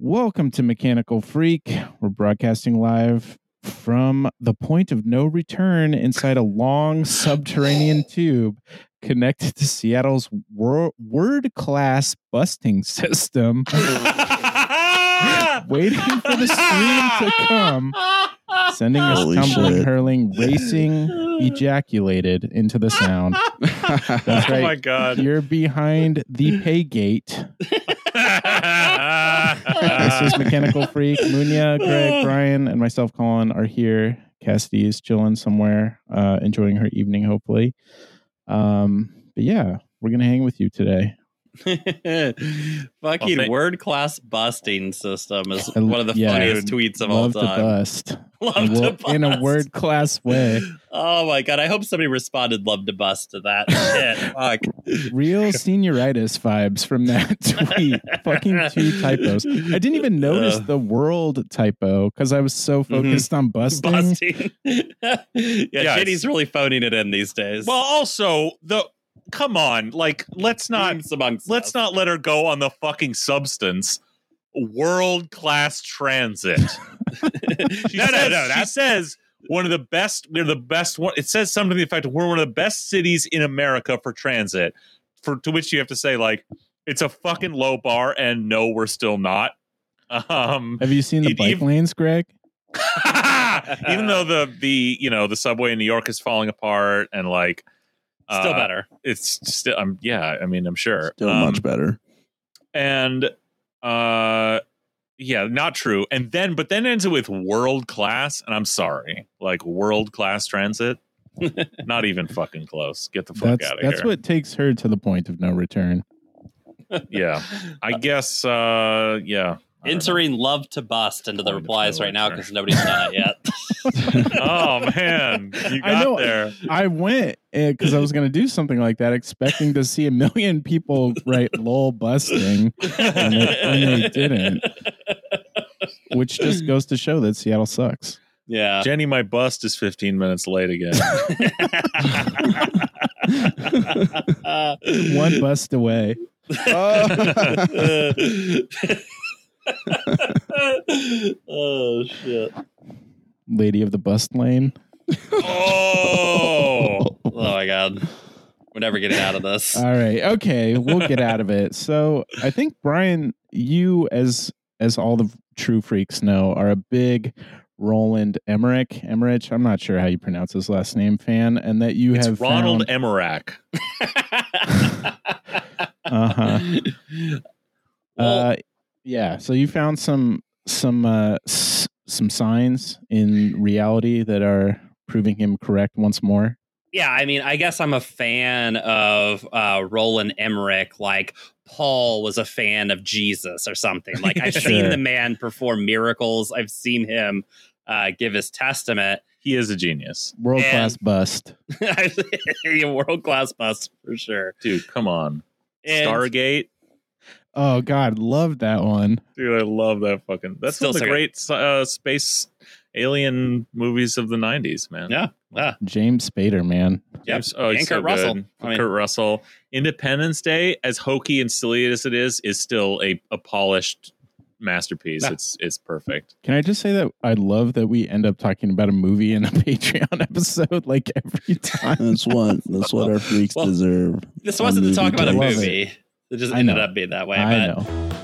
Welcome to Mechanical Freak. We're broadcasting live from the point of no return inside a long subterranean tube connected to Seattle's wor- word class busting system, waiting for the stream to come, sending us Holy tumbling, shit. hurling, racing, ejaculated into the sound. That's Oh my god. You're behind the pay gate. Mechanical Freak. Munya, Greg, Brian, and myself, Colin, are here. Cassidy is chilling somewhere, uh, enjoying her evening, hopefully. Um, but yeah, we're gonna hang with you today. Fucking Well, thank- word class busting system is one of the yeah, funniest tweets of all Love to time. bust. Love In to bust. in a word class way. Oh my god! I hope somebody responded "love to bust" to that shit. Fuck. Real senioritis vibes from that tweet. Fucking two typos. I didn't even notice Uh. the world typo because I was so focused on busting. Busting. yeah, Yes. JD's really phoning it in these days. well, also the come on, like let's not let's us. not let her go on the fucking substance. World class transit. She No, no, says, no, She says one of the best. We're the best one. It says something to the effect of we're one of the best cities in America for transit. For to which you have to say like it's a fucking low bar, and no, we're still not. Um, Have you seen the It bike ev- lanes, Greg? even though the the you know the subway in New York is falling apart and like Still uh, better. it's still um yeah I mean I'm sure Still Um, much better. and uh yeah not true and then but then ends it with world class and I'm sorry like world class transit not even fucking close get the fuck That's out of that's here That's what takes her to the point of no return. yeah I guess uh yeah I. Entering love to bust into the replies right now because nobody's done it yet. oh man you I know. there I went because I was going to do something like that, expecting to see a million people write "lol busting," and they, and they didn't, which just goes to show that Seattle sucks. Yeah. Jenny my bust is 15 minutes late again One bust away. oh, oh shit! Lady of the bust lane. oh Oh my god, we're never getting out of this. All right. Okay, we'll get out of it. So I think Brian, you as as all the true freaks know, are a big Roland Emmerich. Emmerich. I'm not sure how you pronounce his last name. Fan, and that you it's have Ronald found- Emmerach Uh-huh. Well, Uh, yeah. So you found some some uh, s- some signs in reality that are proving him correct once more. yeah, I mean, I guess I'm a fan of uh, Roland Emmerich. Like Paul was a fan of Jesus or something. Like I've Sure. seen the man perform miracles. I've seen him uh, give his testament. he is a genius World class bust. World class bust for sure. dude come on And- Stargate Oh God, love that one. dude I love that fucking that's Still one of the so great uh, space alien movies of the 90s man Yeah, yeah. James Spader, man. Yep. James- oh, he's And so Kurt Russell. good. I mean- Kurt Russell. Independence Day, as hokey and silly as it is, is still a, a polished masterpiece. Yeah. It's it's perfect. Can I just say that I love that we end up talking about a movie in a Patreon episode like every time. That's what that's what our freaks Well, deserve. This wasn't to talk about a day. Love movie. It just I ended know. up being that way. I but know.